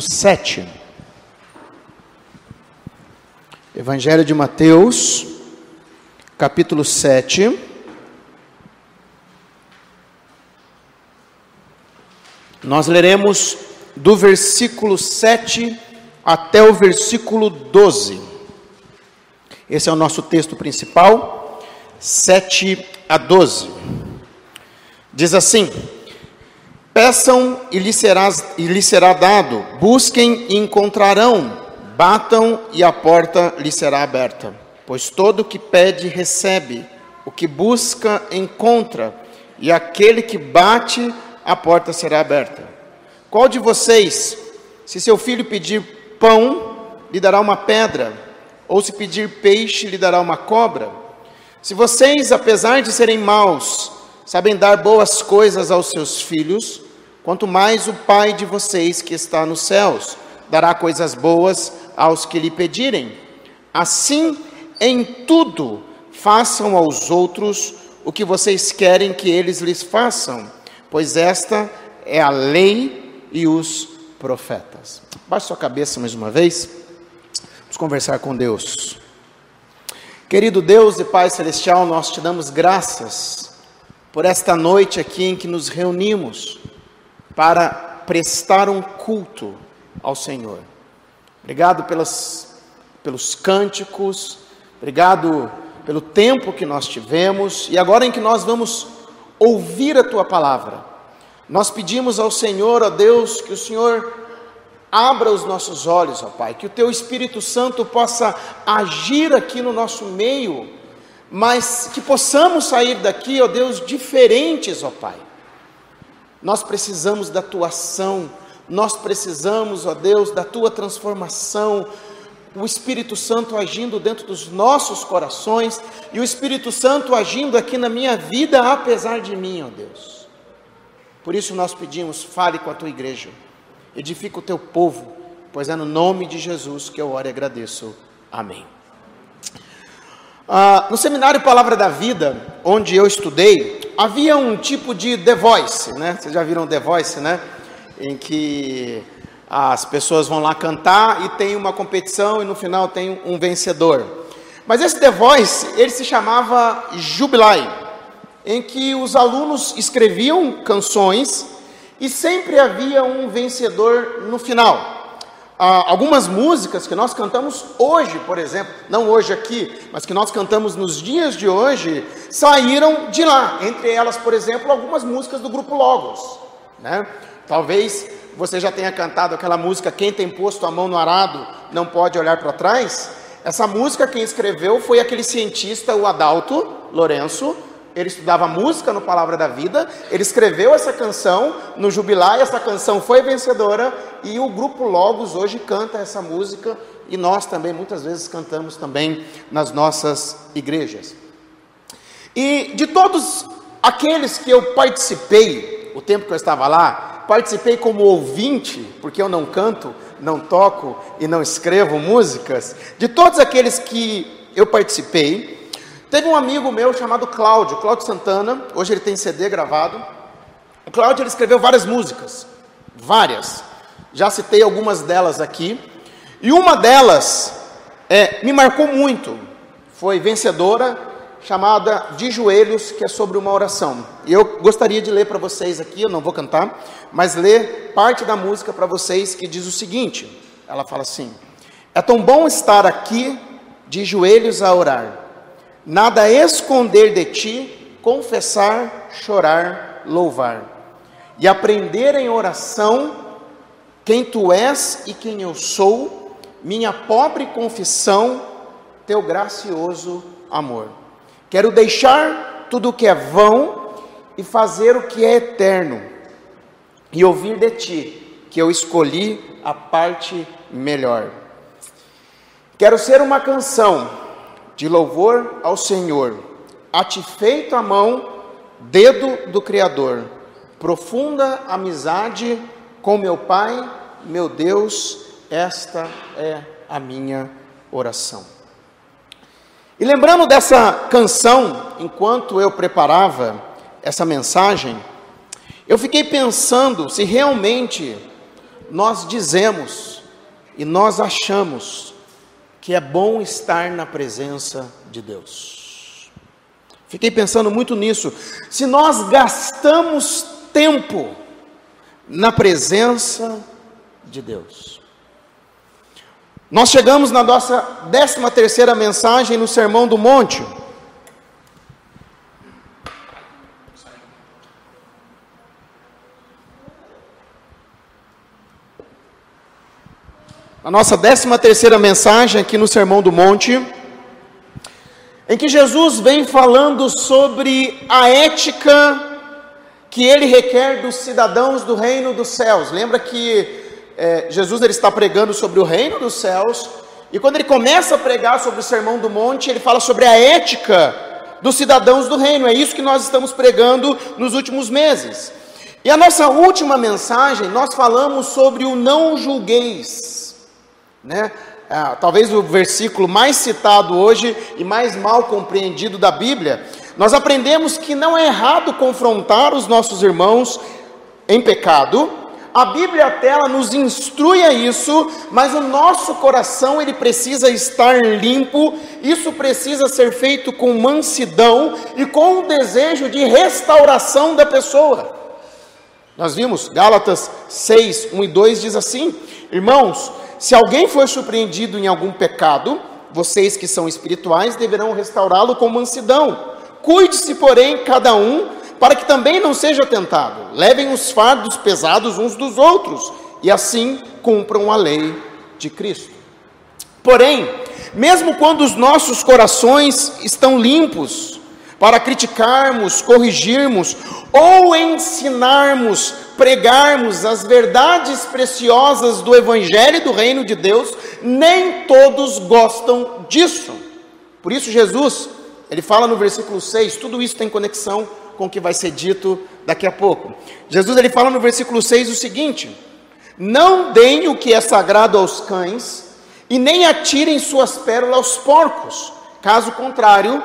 7. Evangelho de Mateus, capítulo 7. Nós leremos do versículo 7 até o versículo 12. Esse é o nosso texto principal, 7 a 12. Diz assim: Peçam e lhe, será, e lhe será dado, busquem e encontrarão, batam e a porta lhe será aberta. Pois todo o que pede, recebe, o que busca, encontra, e aquele que bate, a porta será aberta. Qual de vocês, se seu filho pedir pão, lhe dará uma pedra, ou se pedir peixe, lhe dará uma cobra? Se vocês, apesar de serem maus, sabem dar boas coisas aos seus filhos, quanto mais o Pai de vocês que está nos céus dará coisas boas aos que lhe pedirem. Assim, em tudo, façam aos outros o que vocês querem que eles lhes façam, pois esta é a lei e os profetas. Baixe sua cabeça mais uma vez. Vamos conversar com Deus. Querido Deus e Pai Celestial, nós te damos graças por esta noite aqui em que nos reunimos para prestar um culto ao Senhor. Obrigado pelas, pelos cânticos, obrigado pelo tempo que nós tivemos e agora em que nós vamos ouvir a tua palavra. Nós pedimos ao Senhor, ó Deus, que o Senhor abra os nossos olhos, ó Pai, que o teu Espírito Santo possa agir aqui no nosso meio, mas que possamos sair daqui, ó Deus, diferentes, ó Pai nós precisamos da tua ação, nós precisamos, ó Deus, da tua transformação, o Espírito Santo agindo dentro dos nossos corações e o Espírito Santo agindo aqui na minha vida, apesar de mim, ó Deus. Por isso nós pedimos, fale com a tua igreja, edifica o teu povo, pois é no nome de Jesus que eu oro e agradeço. Amém. Ah, no seminário Palavra da Vida, onde eu estudei, havia um tipo de The Voice, né? Vocês já viram The Voice, né? Em que as pessoas vão lá cantar e tem uma competição e no final tem um vencedor. Mas esse The Voice, ele se chamava Jubilai, em que os alunos escreviam canções e sempre havia um vencedor no final ah, algumas músicas que nós cantamos hoje, por exemplo, não hoje aqui, mas que nós cantamos nos dias de hoje, saíram de lá. Entre elas, por exemplo, algumas músicas do grupo Logos. Né? Talvez você já tenha cantado aquela música Quem tem posto a mão no arado não pode olhar para trás. Essa música quem escreveu foi aquele cientista, o Adalto Lourenço, ele estudava música no Palavra da Vida, ele escreveu essa canção no Jubilar, essa canção foi vencedora e o grupo Logos hoje canta essa música e nós também muitas vezes cantamos também nas nossas igrejas. E de todos aqueles que eu participei, o tempo que eu estava lá, participei como ouvinte, porque eu não canto, não toco e não escrevo músicas, de todos aqueles que eu participei, Teve um amigo meu chamado Cláudio, Cláudio Santana, hoje ele tem CD gravado. O Cláudio ele escreveu várias músicas, várias. Já citei algumas delas aqui. E uma delas é, me marcou muito, foi vencedora, chamada De Joelhos, que é sobre uma oração. E eu gostaria de ler para vocês aqui, eu não vou cantar, mas ler parte da música para vocês que diz o seguinte: ela fala assim: É tão bom estar aqui de joelhos a orar nada esconder de ti, confessar, chorar, louvar, e aprender em oração quem tu és e quem eu sou, minha pobre confissão, teu gracioso amor. Quero deixar tudo o que é vão e fazer o que é eterno, e ouvir de ti, que eu escolhi a parte melhor. Quero ser uma canção de louvor ao Senhor. A ti feito a mão, dedo do Criador, profunda amizade com meu Pai, meu Deus, esta é a minha oração. E lembrando dessa canção, enquanto eu preparava essa mensagem, eu fiquei pensando se realmente nós dizemos e nós achamos que é bom estar na presença de Deus. Fiquei pensando muito nisso. Se nós gastamos tempo na presença de Deus. Nós chegamos na nossa décima terceira mensagem no Sermão do Monte. A nossa décima terceira mensagem aqui no Sermão do Monte, em que Jesus vem falando sobre a ética que ele requer dos cidadãos do reino dos céus. Lembra que é, Jesus ele está pregando sobre o reino dos céus, e quando ele começa a pregar sobre o sermão do monte, ele fala sobre a ética dos cidadãos do reino. É isso que nós estamos pregando nos últimos meses. E a nossa última mensagem, nós falamos sobre o não julgueis, né? Ah, talvez o versículo mais citado hoje e mais mal compreendido da Bíblia, nós aprendemos que não é errado confrontar os nossos irmãos em pecado. A Bíblia até ela nos instrui a isso, mas o nosso coração ele precisa estar limpo. Isso precisa ser feito com mansidão e com o desejo de restauração da pessoa. Nós vimos Gálatas 6, 1 e 2 diz assim: Irmãos, se alguém for surpreendido em algum pecado, vocês que são espirituais deverão restaurá-lo com mansidão. Cuide-se, porém, cada um, para que também não seja tentado. Levem os fardos pesados uns dos outros, e assim cumpram a lei de Cristo. Porém, mesmo quando os nossos corações estão limpos, para criticarmos, corrigirmos ou ensinarmos, pregarmos as verdades preciosas do Evangelho do Reino de Deus, nem todos gostam disso. Por isso, Jesus ele fala no versículo 6, tudo isso tem conexão com o que vai ser dito daqui a pouco. Jesus ele fala no versículo 6 o seguinte: Não deem o que é sagrado aos cães, e nem atirem suas pérolas aos porcos. Caso contrário,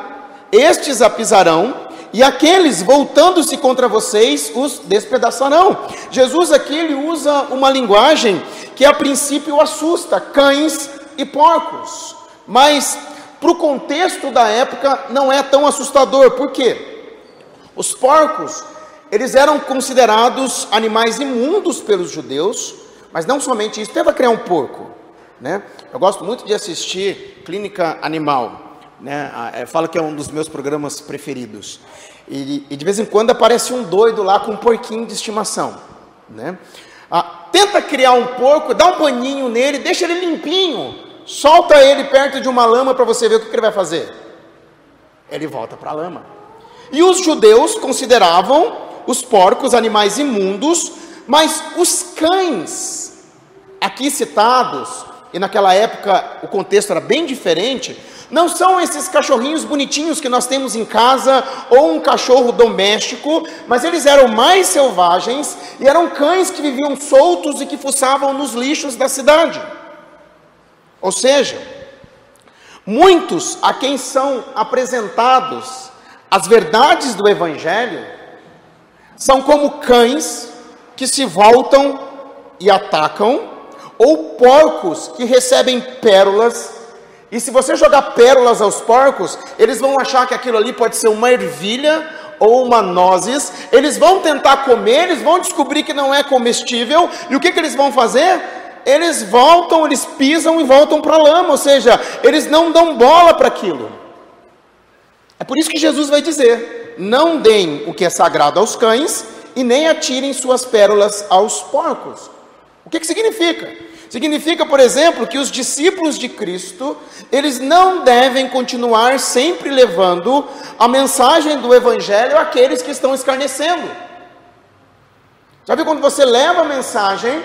estes a pisarão, e aqueles voltando-se contra vocês os despedaçarão. Jesus aqui ele usa uma linguagem que a princípio assusta, cães e porcos. Mas para o contexto da época não é tão assustador, por quê? Os porcos, eles eram considerados animais imundos pelos judeus, mas não somente isso, teve a criar um porco, né? Eu gosto muito de assistir Clínica Animal, né? É, fala que é um dos meus programas preferidos. E, e, de vez em quando aparece um doido lá com um porquinho de estimação, né? Ah, tenta criar um porco, dá um paninho nele, deixa ele limpinho, solta ele perto de uma lama para você ver o que, que ele vai fazer. Ele volta para a lama. E os judeus consideravam os porcos animais imundos, mas os cães, aqui citados, e naquela época o contexto era bem diferente, não são esses cachorrinhos bonitinhos que nós temos em casa ou um cachorro doméstico, mas eles eram mais selvagens e eram cães que viviam soltos e que fuçavam nos lixos da cidade. Ou seja, muitos a quem são apresentados as verdades do Evangelho são como cães que se voltam e atacam, ou porcos que recebem pérolas. E se você jogar pérolas aos porcos, eles vão achar que aquilo ali pode ser uma ervilha ou uma nozes. Eles vão tentar comer, eles vão descobrir que não é comestível. E o que, que eles vão fazer? eles voltam, eles pisam e voltam para a lama, ou seja, eles não dão bola para aquilo. É por isso que Jesus vai dizer: não deem o que é sagrado aos cães e nem atirem suas pérolas aos porcos. Que, que significa? Significa, por exemplo, que os discípulos de Cristo, eles não devem continuar sempre levando a mensagem do Evangelho àqueles que estão escarnecendo. Sabe quando você leva a mensagem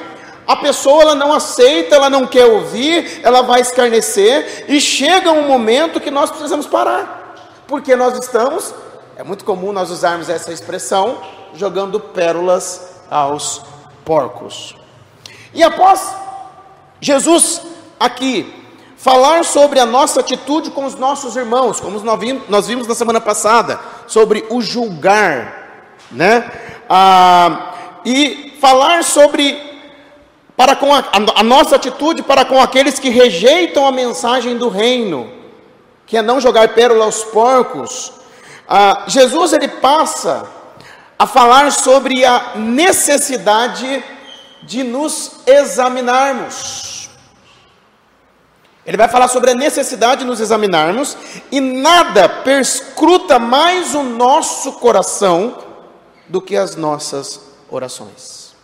a pessoa ela não aceita, ela não quer ouvir, ela vai escarnecer e chega um momento que nós precisamos parar. Porque nós estamos, é muito comum nós usarmos essa expressão, jogando pérolas aos porcos. E após Jesus aqui falar sobre a nossa atitude com os nossos irmãos, como nós vimos na semana passada, sobre o julgar, né? Ah, e falar sobre para com a, a, nossa atitude para com aqueles que rejeitam a mensagem do reino, que é não jogar pérola aos porcos. Ah, Jesus ele passa a falar sobre a necessidade de nos examinarmos. Ele vai falar sobre a necessidade de nos examinarmos e nada perscruta mais o nosso coração do que as nossas orações.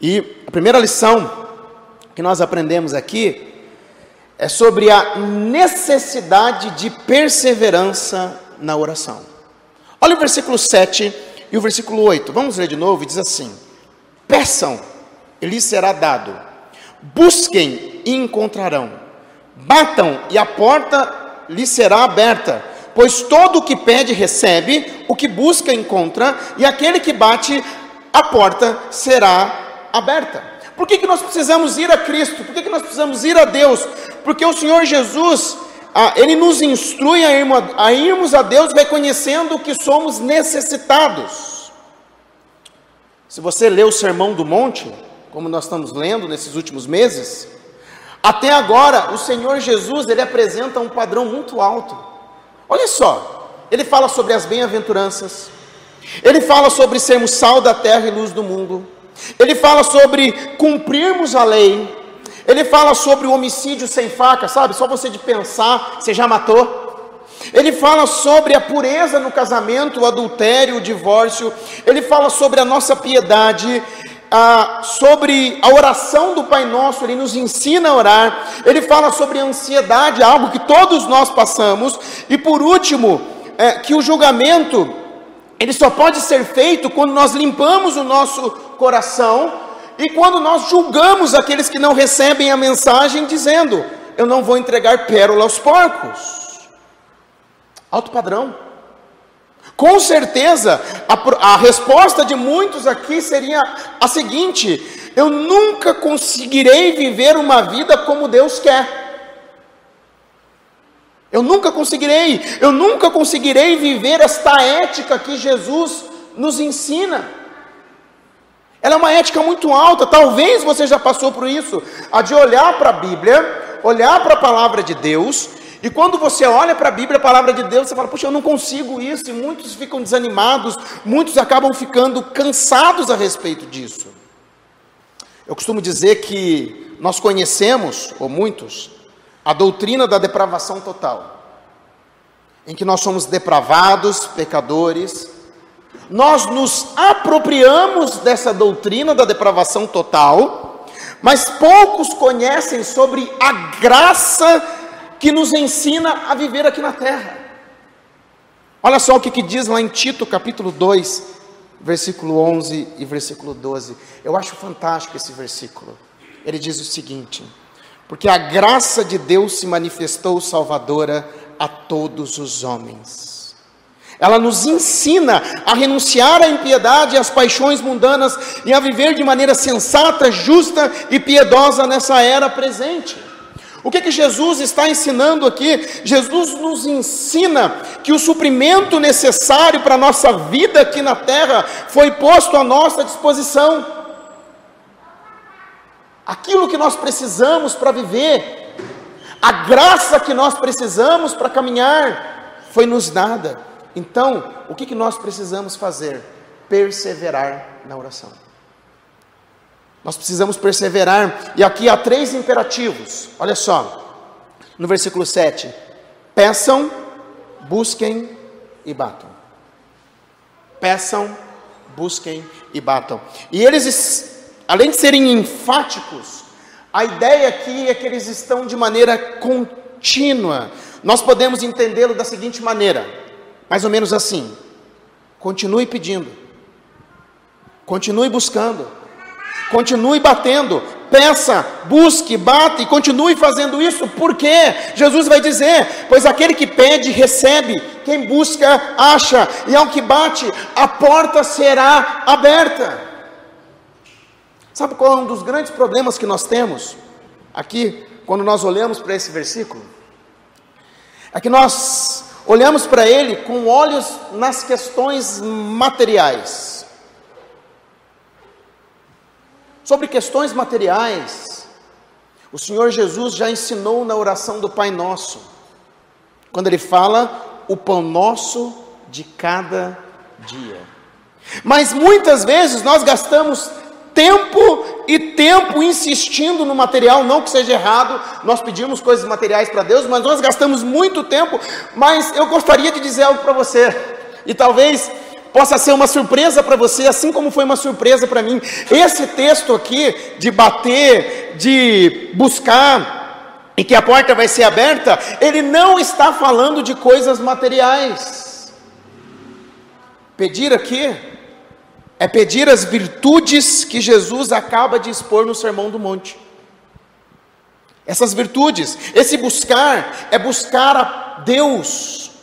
E a primeira lição que nós aprendemos aqui é sobre a necessidade de perseverança na oração. Olha o versículo 7 e o versículo 8. Vamos ler de novo diz assim: Peçam, e lhes será dado. Busquem e encontrarão. Batam e a porta lhes será aberta. Pois todo o que pede recebe, o que busca encontra, e aquele que bate, a porta será aberta. Por que, que nós precisamos ir a Cristo? Por que, que nós precisamos ir a Deus? Porque o Senhor Jesus, ah, Ele nos instrui a, irmos, a irmos a Deus reconhecendo que somos necessitados. Se você lê o Sermão do Monte, como nós estamos lendo nesses últimos meses, até agora o Senhor Jesus ele apresenta um padrão muito alto. Olha só, ele fala sobre as bem-aventuranças, ele fala sobre sermos sal da terra e luz do mundo, ele fala sobre cumprirmos a lei, ele fala sobre o homicídio sem faca, sabe? Só você de pensar, você já matou. Ele fala sobre a pureza no casamento, o adultério, o divórcio. Ele fala sobre a nossa piedade ah, sobre a oração do Pai Nosso, ele nos ensina a orar, ele fala sobre a ansiedade, algo que todos nós passamos, e por último, é, que o julgamento, ele só pode ser feito quando nós limpamos o nosso coração e quando nós julgamos aqueles que não recebem a mensagem, dizendo: Eu não vou entregar pérola aos porcos. Alto padrão. Com certeza, a, a, resposta de muitos aqui seria a seguinte: eu nunca conseguirei viver uma vida como Deus quer. Eu nunca conseguirei, eu nunca conseguirei viver esta ética que Jesus nos ensina. Ela é uma ética muito alta, talvez você já passou por isso, a de olhar para a Bíblia, olhar para a palavra de Deus e quando você olha para a Bíblia, a palavra de Deus, você fala, puxa, eu não consigo isso, e muitos ficam desanimados, muitos acabam ficando cansados a respeito disso. Eu costumo dizer que nós conhecemos, ou muitos, a doutrina da depravação total, em que nós somos depravados, pecadores, nós nos apropriamos dessa doutrina da depravação total, mas poucos conhecem sobre a graça que nos ensina a viver aqui na terra. Olha só o que, que diz lá em Tito, capítulo 2, versículo 11 e versículo 12. Eu acho fantástico esse versículo. Ele diz o seguinte: Porque a graça de Deus se manifestou salvadora a todos os homens. Ela nos ensina a renunciar à impiedade e às paixões mundanas e a viver de maneira sensata, justa e piedosa nessa era presente. O que, que Jesus está ensinando aqui? Jesus nos ensina que o suprimento necessário para a nossa vida aqui na terra foi posto à nossa disposição. Aquilo que nós precisamos para viver, a graça que nós precisamos para caminhar, foi nos dada. Então, o que, que nós precisamos fazer? Perseverar na oração. Nós precisamos perseverar. E aqui há três imperativos. Olha só. No versículo 7. Peçam, busquem e batam. Peçam, busquem e batam. E eles, além de serem enfáticos, a ideia aqui é que eles estão de maneira contínua. Nós podemos entendê-lo da seguinte maneira, mais ou menos assim: continue pedindo, continue buscando, Continue batendo, peça, busque, bate e continue fazendo isso, porque Jesus vai dizer: Pois aquele que pede, recebe, quem busca, acha, e ao que bate, a porta será aberta. Sabe qual é um dos grandes problemas que nós temos aqui, quando nós olhamos para esse versículo? É que nós olhamos para ele com olhos nas questões materiais. Sobre questões materiais, o Senhor Jesus já ensinou na oração do Pai Nosso, quando ele fala o pão nosso de cada dia. Mas muitas vezes nós gastamos tempo e tempo insistindo no material, não que seja errado, nós pedimos coisas materiais para Deus, mas nós gastamos muito tempo. Mas eu gostaria de dizer algo para você, e talvez possa ser uma surpresa para você, assim como foi uma surpresa para mim. Esse texto aqui, de bater, de buscar, e que a porta vai ser aberta, ele não está falando de coisas materiais. Pedir aqui é pedir as virtudes que Jesus acaba de expor no Sermão do Monte. Essas virtudes, esse buscar é buscar a Deus.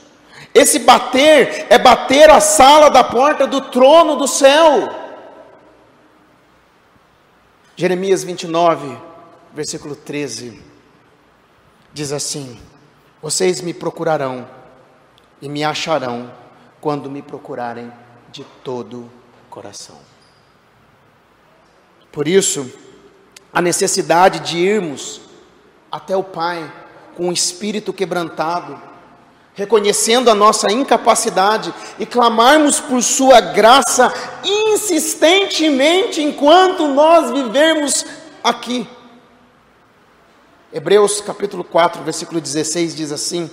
Esse bater é bater a sala da porta do trono do céu. Jeremias 29, versículo 13, diz assim: Vocês me procurarão e me acharão quando me procurarem de todo coração. Por isso, a necessidade de irmos até o Pai com o espírito quebrantado, reconhecendo a nossa incapacidade e clamarmos por Sua graça insistentemente enquanto nós vivermos aqui. Hebreus capítulo 4, versículo 16 diz assim: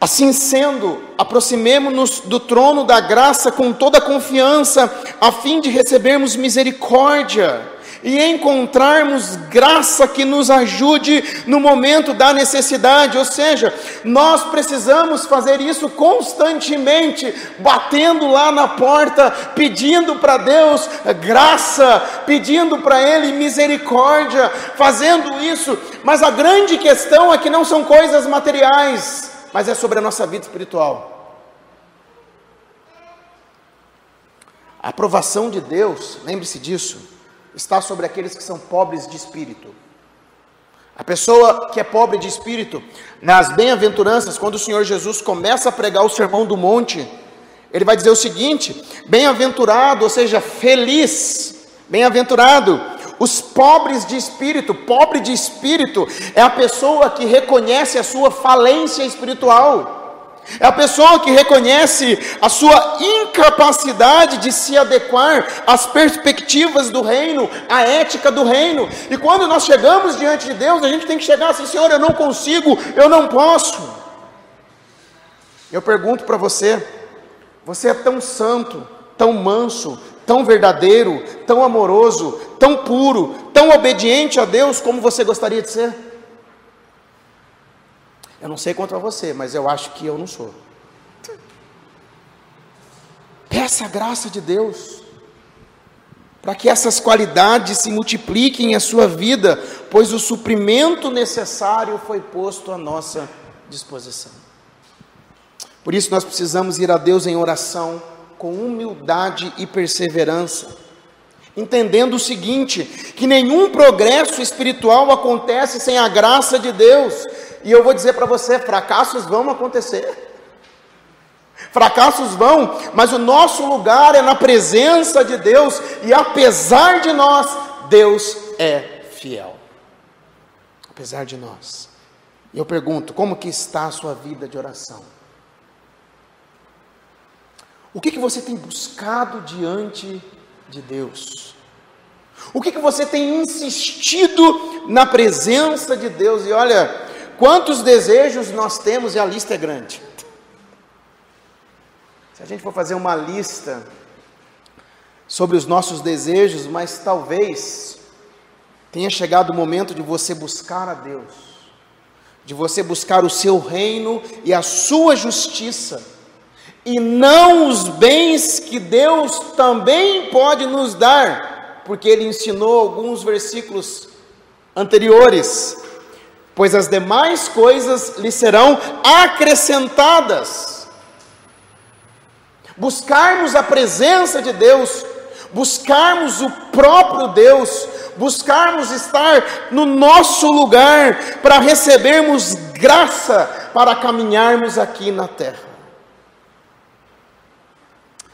Assim sendo, aproximemo-nos do trono da graça com toda confiança, a fim de recebermos misericórdia e encontrarmos graça que nos ajude no momento da necessidade. Ou seja, nós precisamos fazer isso constantemente, batendo lá na porta, pedindo para Deus graça, pedindo para Ele misericórdia, fazendo isso. Mas a grande questão é que não são coisas materiais mas é sobre a nossa vida espiritual. A aprovação de Deus, lembre-se disso, está sobre aqueles que são pobres de espírito. A pessoa que é pobre de espírito, nas bem-aventuranças, quando o Senhor Jesus começa a pregar o sermão do monte, ele vai dizer o seguinte: bem-aventurado, ou seja, feliz, bem-aventurado os pobres de espírito, pobre de espírito, é a pessoa que reconhece a sua falência espiritual. É a pessoa que reconhece a sua incapacidade de se adequar às perspectivas do reino, à ética do reino. E quando nós chegamos diante de Deus, a gente tem que chegar assim: Senhor, eu não consigo, eu não posso. Eu pergunto para você: você é tão santo, tão manso, tão verdadeiro, tão amoroso, tão puro, tão obediente a Deus como você gostaria de ser? Eu não sei contra você, mas eu acho que eu não sou. Peça a graça de Deus, para que essas qualidades se multipliquem em a sua vida, pois o suprimento necessário foi posto à nossa disposição. Por isso nós precisamos ir a Deus em oração com humildade e perseverança, entendendo o seguinte: que nenhum progresso espiritual acontece sem a graça de Deus. E eu vou dizer para você: fracassos vão acontecer. Fracassos vão, mas o nosso lugar é na presença de Deus, e apesar de nós, Deus é fiel. Apesar de nós. E eu pergunto, como que está a sua vida de oração? O que, que você tem buscado diante de Deus? O que, que você tem insistido na presença de Deus? E olha, quantos desejos nós temos e a lista é grande. Se a gente for fazer uma lista sobre os nossos desejos, mas talvez tenha chegado o momento de você buscar a Deus, de você buscar o seu reino e a sua justiça e não os bens que Deus também pode nos dar, porque ele ensinou alguns versículos anteriores, pois as demais coisas lhe serão acrescentadas. Buscarmos a presença de Deus, buscarmos o próprio Deus, buscarmos estar no nosso lugar para recebermos graça para caminharmos aqui na terra.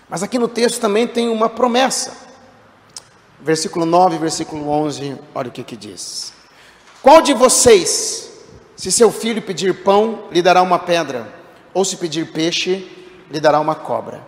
Mas aqui no texto também tem uma promessa. versículo 9, versículo 11, olha o que que diz. Qual de vocês, se seu filho pedir pão, lhe dará uma pedra, ou se pedir peixe, lhe dará uma cobra?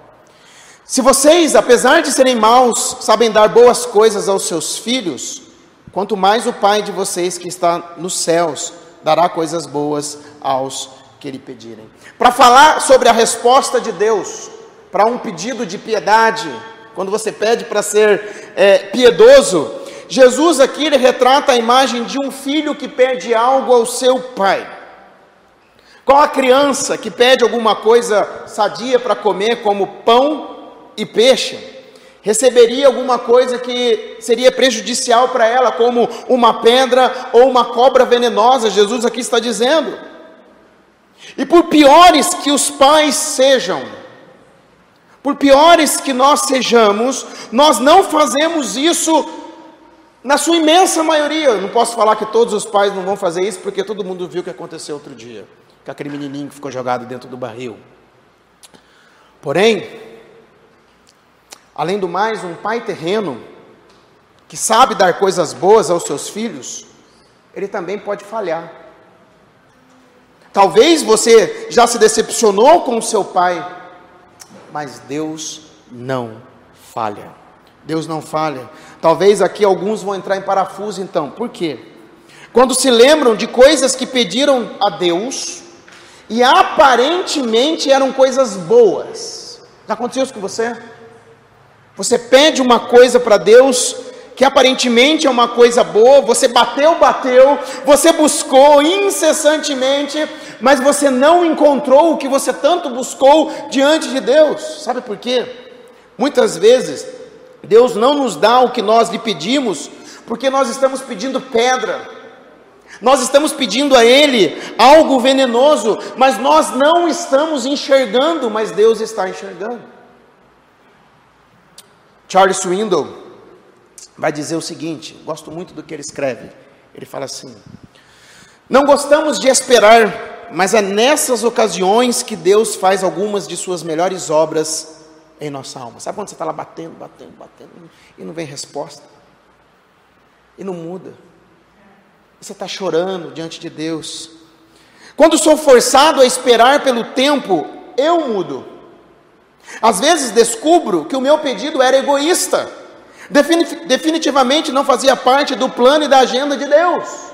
Se vocês, apesar de serem maus, sabem dar boas coisas aos seus filhos, quanto mais o Pai de vocês que está nos céus dará coisas boas aos que lhe pedirem. Para falar sobre a resposta de Deus para um pedido de piedade, quando você pede para ser é, piedoso, Jesus aqui ele retrata a imagem de um filho que pede algo ao seu pai. Qual a criança que pede alguma coisa sadia para comer, como pão e peixe, receberia alguma coisa que seria prejudicial para ela, como uma pedra ou uma cobra venenosa? Jesus aqui está dizendo. E por piores que os pais sejam, por piores que nós sejamos, nós não fazemos isso na sua imensa maioria. Não posso falar que todos os pais não vão fazer isso, porque todo mundo viu o que aconteceu outro dia, com aquele menininho que ficou jogado dentro do barril. Porém, além do mais, um pai terreno que sabe dar coisas boas aos seus filhos, ele também pode falhar. Talvez você já se decepcionou com o seu pai, mas Deus não falha. Deus não falha. Talvez aqui alguns vão entrar em parafuso então. Por quê? Quando se lembram de coisas que pediram a Deus e aparentemente eram coisas boas. Já aconteceu isso com você? Você pede uma coisa para Deus que aparentemente é uma coisa boa, você bateu, bateu, você buscou incessantemente, mas você não encontrou o que você tanto buscou diante de Deus. Sabe por quê? Muitas vezes Deus não nos dá o que nós lhe pedimos, porque nós estamos pedindo pedra. Nós estamos pedindo a Ele algo venenoso, mas nós não estamos enxergando, mas Deus está enxergando. Charles Swindoll, vai dizer o seguinte: gosto muito do que ele escreve. Ele fala assim: Não gostamos de esperar, mas é nessas ocasiões que Deus faz algumas de suas melhores obras em nossa alma. Sabe quando você está lá batendo, batendo, batendo e não vem resposta? E não muda. E você está chorando diante de Deus. Quando sou forçado a esperar pelo tempo, eu mudo. Às vezes descubro que o meu pedido era egoísta definitivamente não fazia parte do plano e da agenda de Deus.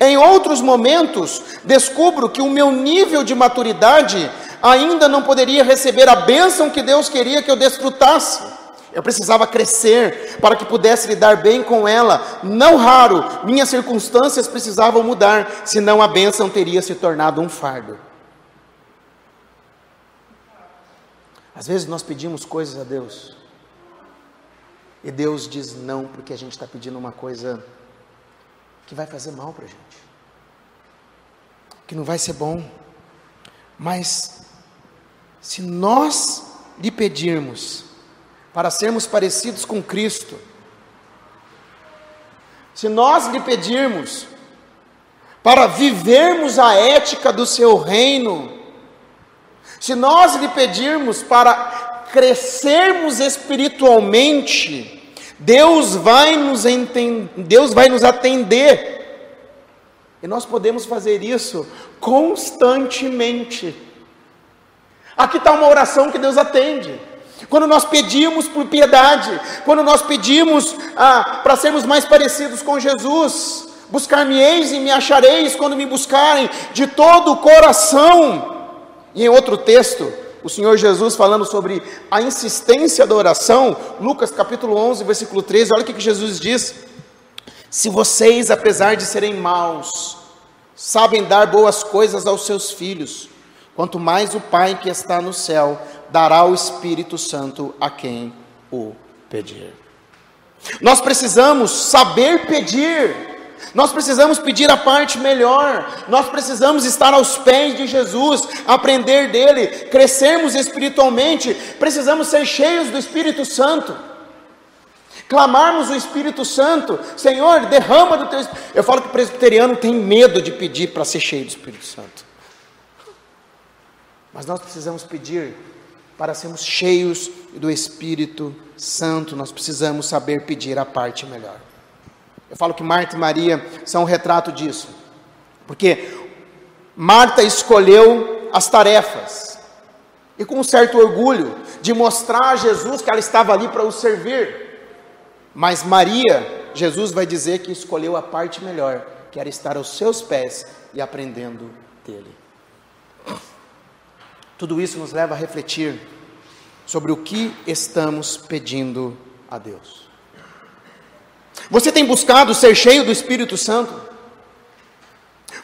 Em outros momentos, descubro que o meu nível de maturidade ainda não poderia receber a bênção que Deus queria que eu desfrutasse. Eu precisava crescer para que pudesse lidar bem com ela. Não raro, minhas circunstâncias precisavam mudar, senão a bênção teria se tornado um fardo. Às vezes nós pedimos coisas a Deus e Deus diz não, porque a gente está pedindo uma coisa que vai fazer mal para a gente, que não vai ser bom. Mas, se nós lhe pedirmos para sermos parecidos com Cristo, se nós lhe pedirmos para vivermos a ética do seu reino, se nós lhe pedirmos para crescermos espiritualmente, Deus vai nos entender, Deus vai nos atender. E nós podemos fazer isso constantemente. Aqui está uma oração que Deus atende. Quando nós pedimos por piedade, quando nós pedimos ah, para sermos mais parecidos com Jesus, buscar-me-eis e me achareis quando me buscarem de todo o coração. E em outro texto, o Senhor Jesus falando sobre a insistência da oração, Lucas capítulo 11, versículo 13, olha o que Jesus diz: Se vocês, apesar de serem maus, sabem dar boas coisas aos seus filhos, quanto mais o Pai que está no céu dará o Espírito Santo a quem o pedir. Nós precisamos saber pedir, nós precisamos pedir a parte melhor, nós precisamos estar aos pés de Jesus, aprender dele, crescermos espiritualmente, precisamos ser cheios do Espírito Santo, clamarmos o Espírito Santo, Senhor, derrama do teu Espírito. Eu falo que o presbiteriano tem medo de pedir para ser cheio do Espírito Santo, mas nós precisamos pedir para sermos cheios do Espírito Santo, nós precisamos saber pedir a parte melhor. Eu falo que Marta e Maria são um retrato disso, porque Marta escolheu as tarefas, e com um certo orgulho de mostrar a Jesus que ela estava ali para o servir, mas Maria, Jesus vai dizer que escolheu a parte melhor, que era estar aos seus pés e aprendendo dele. Tudo isso nos leva a refletir sobre o que estamos pedindo a Deus. Você tem buscado ser cheio do Espírito Santo?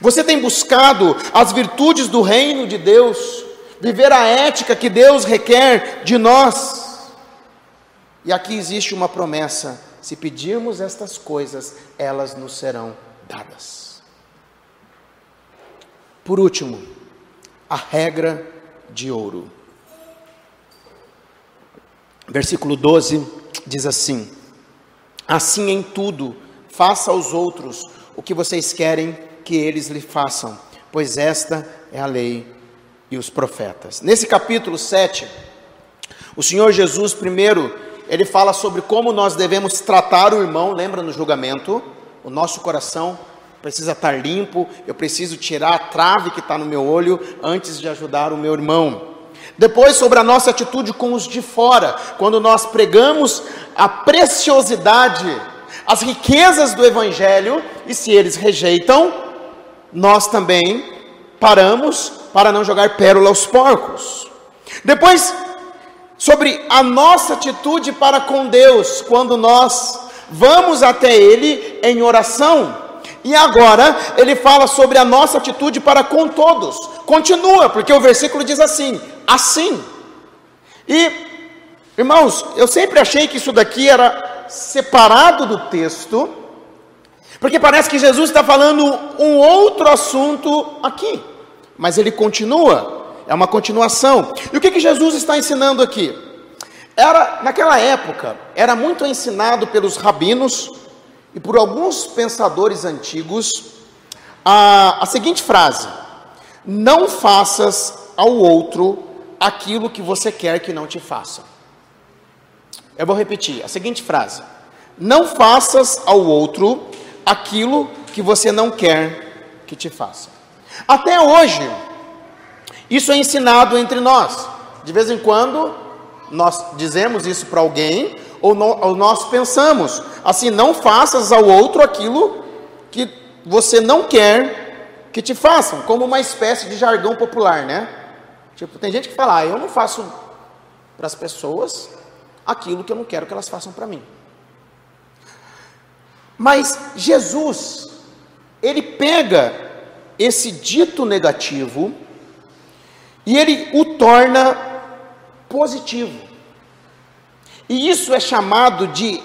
Você tem buscado as virtudes do reino de Deus, viver a ética que Deus requer de nós? E aqui existe uma promessa: se pedirmos estas coisas, elas nos serão dadas. Por último, a regra de ouro. Versículo 12 diz assim: Assim em tudo, faça aos outros o que vocês querem que eles lhe façam, pois esta é a lei e os profetas. Nesse capítulo 7, o Senhor Jesus primeiro ele fala sobre como nós devemos tratar o irmão, lembra no julgamento? O nosso coração precisa estar limpo, eu preciso tirar a trave que está no meu olho antes de ajudar o meu irmão. Depois, sobre a nossa atitude com os de fora, quando nós pregamos a preciosidade, as riquezas do Evangelho, e se eles rejeitam, nós também paramos para não jogar pérola aos porcos. Depois, sobre a nossa atitude para com Deus quando nós vamos até Ele em oração. E agora ele fala sobre a nossa atitude para com todos. Continua, porque o versículo diz assim: assim. E, irmãos, eu sempre achei que isso daqui era separado do texto, porque parece que Jesus está falando um outro assunto aqui, mas ele continua é uma continuação. E o que, que Jesus está ensinando aqui? Era, naquela época, era muito ensinado pelos rabinos e por alguns pensadores antigos a, a seguinte frase: Não faças ao outro aquilo que você quer que não te faça. Eu vou repetir a seguinte frase: Não faças ao outro aquilo que você não quer que te faça. Até hoje, isso é ensinado entre nós. De vez em quando, nós dizemos isso para alguém, ou, no, ou nós pensamos, assim, não faças ao outro aquilo que você não quer que te façam, como uma espécie de jargão popular, né? Tipo, tem gente que fala, ah, eu não faço para as pessoas aquilo que eu não quero que elas façam para mim. Mas Jesus, ele pega esse dito negativo e ele o torna positivo. E isso é chamado de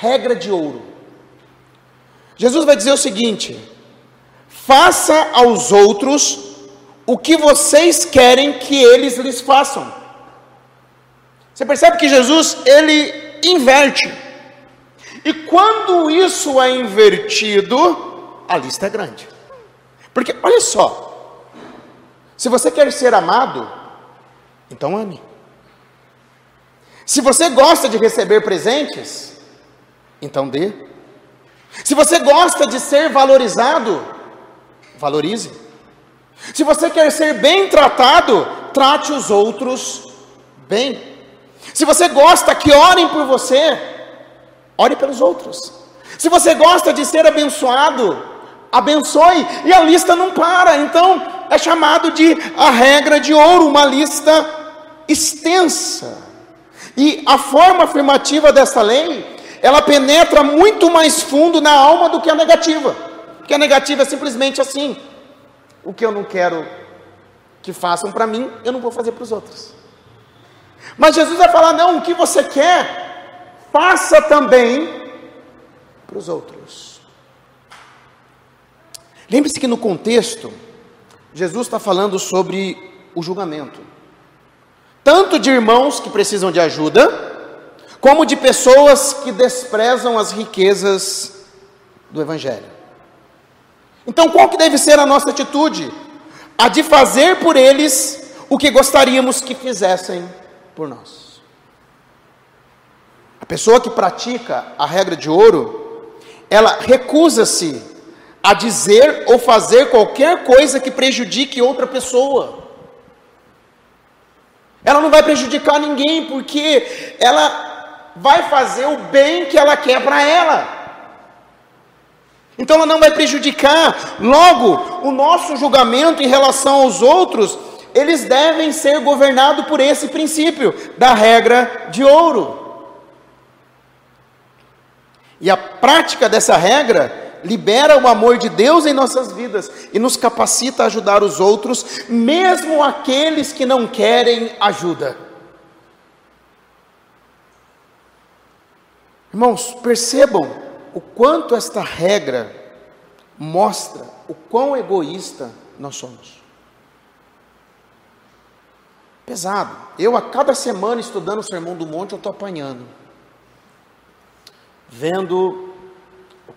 regra de ouro. Jesus vai dizer o seguinte: faça aos outros o que vocês querem que eles lhes façam. Você percebe que Jesus ele inverte. E quando isso é invertido, a lista é grande. Porque olha só, se você quer ser amado, então ame. Se você gosta de receber presentes, então dê. Se você gosta de ser valorizado, valorize. Se você quer ser bem tratado, trate os outros bem. Se você gosta que orem por você, ore pelos outros. Se você gosta de ser abençoado, abençoe. E a lista não para. Então, é chamado de a regra de ouro, uma lista extensa. E a forma afirmativa dessa lei, ela penetra muito mais fundo na alma do que a negativa. Porque a negativa é simplesmente assim: o que eu não quero que façam para mim, eu não vou fazer para os outros. Mas Jesus vai falar: não, o que você quer, faça também para os outros. Lembre-se que no contexto, Jesus está falando sobre o julgamento, tanto de irmãos que precisam de ajuda, como de pessoas que desprezam as riquezas do Evangelho. Então, qual que deve ser a nossa atitude? A de fazer por eles o que gostaríamos que fizessem por nós. A pessoa que pratica a regra de ouro, ela recusa-se a dizer ou fazer qualquer coisa que prejudique outra pessoa. Ela não vai prejudicar ninguém, porque ela vai fazer o bem que ela quer para ela. Então ela não vai prejudicar. Logo, o nosso julgamento em relação aos outros, eles devem ser governados por esse princípio da regra de ouro. E a prática dessa regra libera o amor de Deus em nossas vidas e nos capacita a ajudar os outros, mesmo aqueles que não querem ajuda. Irmãos, percebam o quanto esta regra mostra o quão egoísta nós somos. Pesado. Eu, a cada semana, estudando o Sermão do Monte, eu estou apanhando. Vendo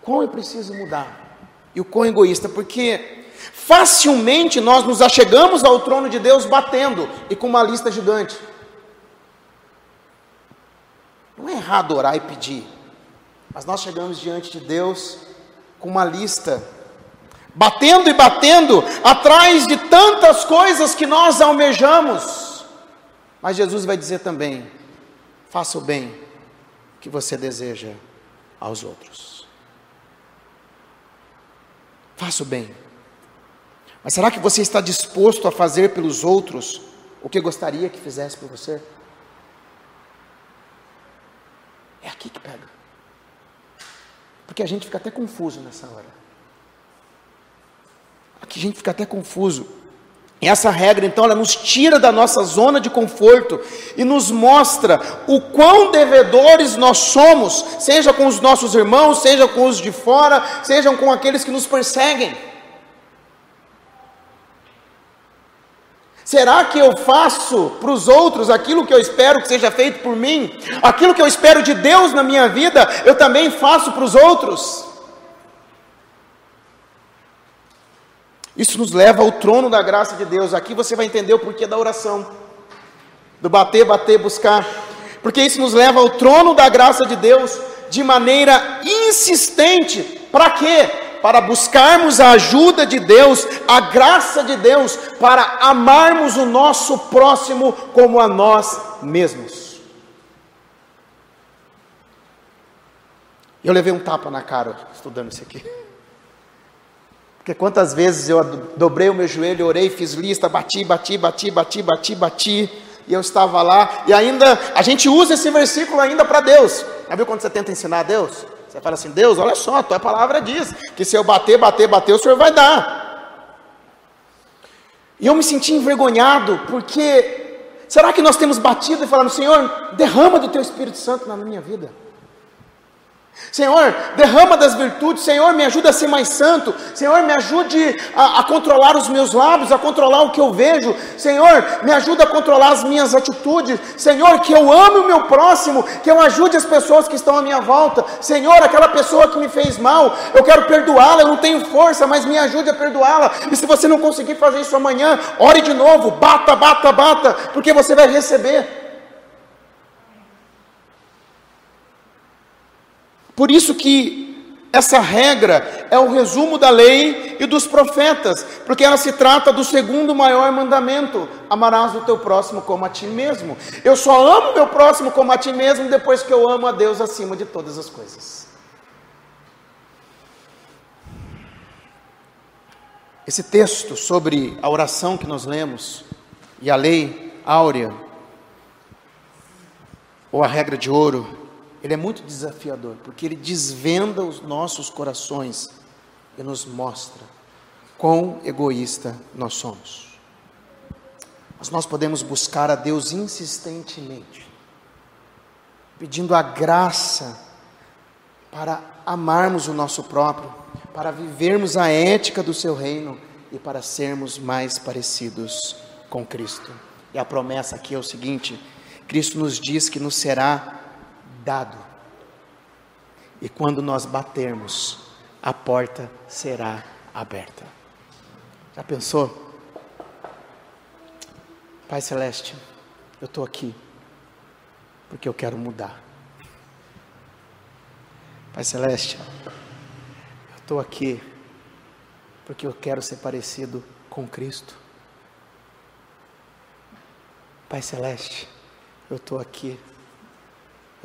quão eu preciso mudar. E o quão egoísta, porque facilmente nós nos achegamos ao trono de Deus batendo e com uma lista gigante. Não é errado orar e pedir, mas nós chegamos diante de Deus com uma lista, batendo e batendo atrás de tantas coisas que nós almejamos. Mas Jesus vai dizer também: faça o bem que você deseja aos outros. Faça o bem. Mas será que você está disposto a fazer pelos outros o que gostaria que fizesse por você? É aqui que pega. Porque a gente fica até confuso nessa hora. Aqui a gente fica até confuso. Essa regra, então, ela nos tira da nossa zona de conforto e nos mostra o quão devedores nós somos, seja com os nossos irmãos, seja com os de fora, sejam com aqueles que nos perseguem. Será que eu faço para os outros aquilo que eu espero que seja feito por mim? Aquilo que eu espero de Deus na minha vida, eu também faço para os outros? Isso nos leva ao trono da graça de Deus. Aqui você vai entender o porquê da oração, do bater, bater, buscar, porque isso nos leva ao trono da graça de Deus de maneira insistente. Para quê? Para buscarmos a ajuda de Deus, a graça de Deus, para amarmos o nosso próximo como a nós mesmos. Eu levei um tapa na cara estudando isso aqui. Porque quantas vezes eu dobrei o meu joelho, orei, fiz lista, bati, bati, bati, bati, bati, bati, e eu estava lá, e ainda, a gente usa esse versículo ainda para Deus. Já viu quando você tenta ensinar a Deus? Você fala assim, Deus, olha só, a tua palavra diz, que se eu bater, bater, bater, o Senhor vai dar. E eu me senti envergonhado, porque, será que nós temos batido e falando, Senhor, derrama do teu Espírito Santo na minha vida? Senhor, derrama das virtudes, Senhor, me ajuda a ser mais santo, Senhor, me ajude a, a, controlar os meus lábios, a controlar o que eu vejo, Senhor, me ajuda a controlar as minhas atitudes, Senhor, que eu ame o meu próximo, que eu ajude as pessoas que estão à minha volta, Senhor, aquela pessoa que me fez mal, eu quero perdoá-la, eu não tenho força, mas me ajude a perdoá-la, e se você não conseguir fazer isso amanhã, ore de novo, bata, bata, bata, porque você vai receber. Por isso que essa regra é o resumo da lei e dos profetas, porque ela se trata do segundo maior mandamento: amarás o teu próximo como a ti mesmo. Eu só amo meu próximo como a ti mesmo depois que eu amo a Deus acima de todas as coisas. Esse texto sobre a oração que nós lemos e a lei áurea, ou a regra de ouro, ele é muito desafiador, porque ele desvenda os nossos corações e nos mostra quão egoísta nós somos. Mas nós podemos buscar a Deus insistentemente, pedindo a graça para amarmos o nosso próprio, para vivermos a ética do seu reino e para sermos mais parecidos com Cristo. E a promessa aqui é o seguinte: Cristo nos diz que nos será dado. E quando nós batermos, a porta será aberta. Já pensou? Pai Celeste, eu estou aqui. porque eu quero mudar. Pai Celeste, eu estou aqui porque eu quero ser parecido com Cristo. Pai Celeste, eu estou aqui,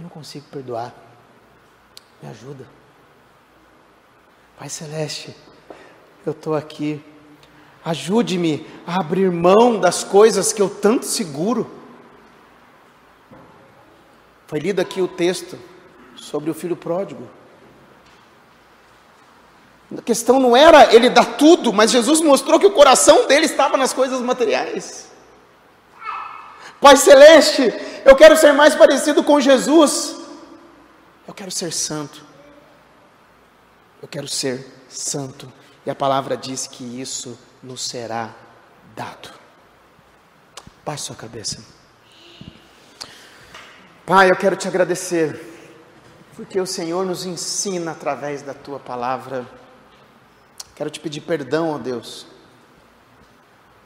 eu não consigo perdoar, me ajuda. Pai Celeste, eu estou aqui, ajude-me a abrir mão das coisas que eu tanto seguro. Foi lido aqui o texto sobre o filho pródigo. A questão não era ele dar tudo, mas Jesus mostrou que o coração dele estava nas coisas materiais. Pai Celeste, eu quero ser mais parecido com Jesus. Eu quero ser santo. Eu quero ser santo. E a palavra diz que isso nos será dado. Baixe sua cabeça. Pai, eu quero te agradecer, porque o Senhor nos ensina através da tua palavra. Quero te pedir perdão, ó Deus,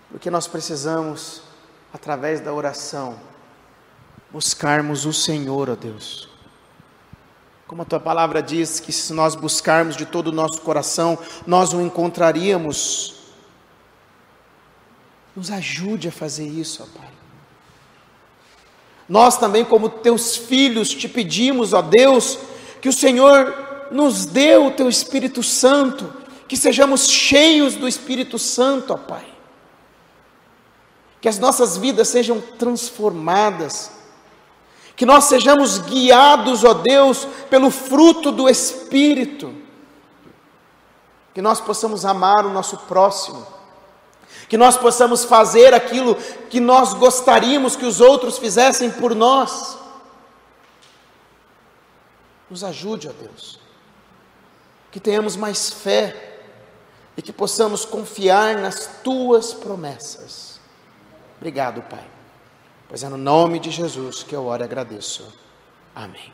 porque nós precisamos através da oração, buscarmos o Senhor, ó Deus. Como a tua palavra diz que se nós buscarmos de todo o nosso coração, nós o encontraríamos. Nos ajude a fazer isso, ó Pai. Nós também, como teus filhos, te pedimos, ó Deus, que o Senhor nos dê o teu Espírito Santo, que sejamos cheios do Espírito Santo, ó Pai que as nossas vidas sejam transformadas, que nós sejamos guiados, ó Deus, pelo fruto do Espírito, que nós possamos amar o nosso próximo, que nós possamos fazer aquilo que nós gostaríamos que os outros fizessem por nós. Nos ajude, ó Deus, que tenhamos mais fé e que possamos confiar nas tuas promessas. Obrigado, Pai. Pois é no nome de Jesus que eu oro e agradeço. Amém.